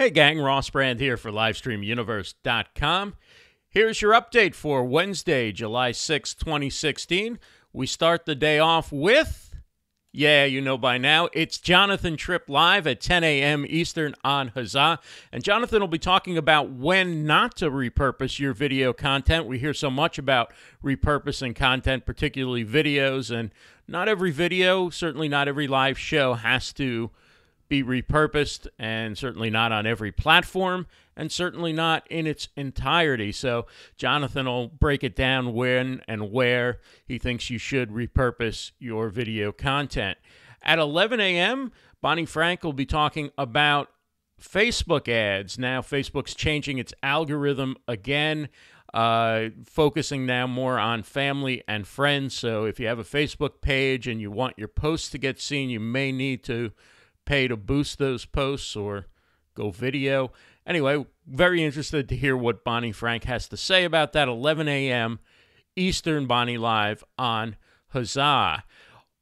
Hey, gang, Ross Brand here for LivestreamUniverse.com. Here's your update for Wednesday, July 6, 2016. We start the day off with, yeah, you know by now, it's Jonathan Tripp live at 10 a.m. Eastern on Huzza. And Jonathan will be talking about when not to repurpose your video content. We hear so much about repurposing content, particularly videos, and not every video, certainly not every live show, has to be repurposed, and certainly not on every platform, and certainly not in its entirety. So, Jonathan will break it down when and where he thinks you should repurpose your video content. At 11 a.m., Bonnie Frank will be talking about Facebook ads. Now, Facebook's changing its algorithm again. Uh, focusing now more on family and friends. So, if you have a Facebook page and you want your posts to get seen, you may need to pay to boost those posts or go video. Anyway, very interested to hear what Bonnie Frank has to say about that. 11 a.m. Eastern Bonnie Live on Huzza.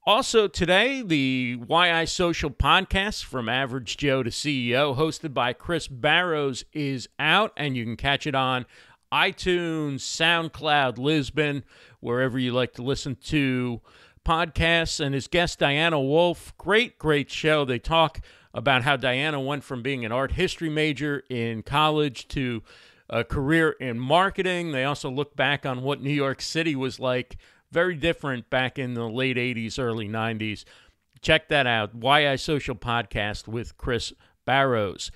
Also, today, the YI Social podcast from Average Joe to CEO, hosted by Chris Barrows, is out, and you can catch it on iTunes, SoundCloud, Libsyn, wherever you like to listen to podcasts and his guest Diana Wolf. Great, great show. They talk about how Diana went from being an art history major in college to a career in marketing. They also look back on what New York City was like, very different back in the late 80s, early 90s. Check that out. YI Social Podcast with Chris Barrows.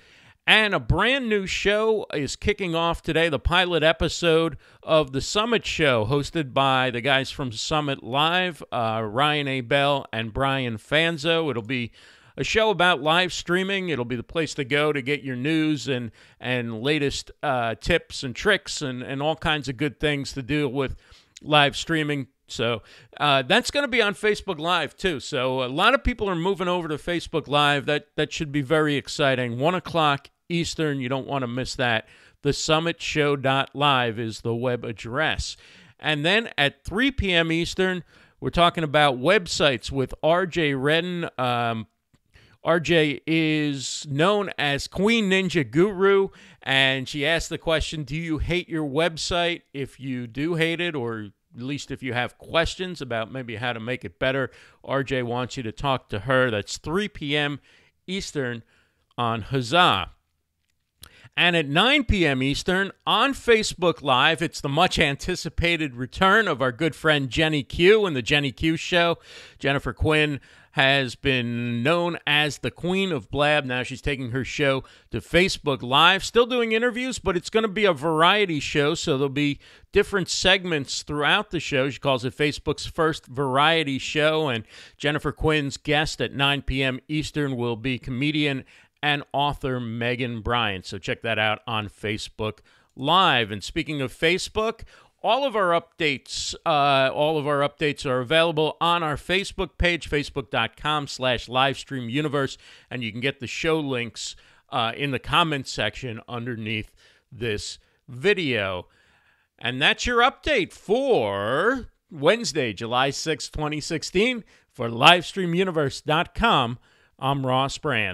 And a brand new show is kicking off today, the pilot episode of The Summit Show, hosted by the guys from Summit Live, uh, Ryan A. Bell and Brian Fanzo. It'll be a show about live streaming. It'll be the place to go to get your news and, and latest uh, tips and tricks and, and all kinds of good things to deal with live streaming. So uh, that's going to be on Facebook Live too. So a lot of people are moving over to Facebook Live. That that should be very exciting. One o'clock Eastern. You don't want to miss that. TheSummitShow.live is the web address. And then at 3 p.m. Eastern, we're talking about websites with RJ Redden. Um, RJ is known as Queen Ninja Guru, and she asked the question Do you hate your website? If you do hate it, or at least if you have questions about maybe how to make it better, RJ wants you to talk to her. That's 3 p.m. Eastern on Huzza. And at 9 p.m. Eastern on Facebook Live, it's the much anticipated return of our good friend Jenny Q and the Jenny Q Show. Jennifer Quinn has been known as the Queen of Blab. Now she's taking her show to Facebook Live, still doing interviews, but it's going to be a variety show. So there'll be different segments throughout the show. She calls it Facebook's first variety show. And Jennifer Quinn's guest at 9 p.m. Eastern will be comedian and author Megan Bryant. So check that out on Facebook Live. And speaking of Facebook, all of our updates, uh, all of our updates are available on our Facebook page, facebook.com slash livestreamuniverse, and you can get the show links uh, in the comments section underneath this video. And that's your update for Wednesday, July 6, 2016. For livestreamuniverse.com, I'm Ross Brand.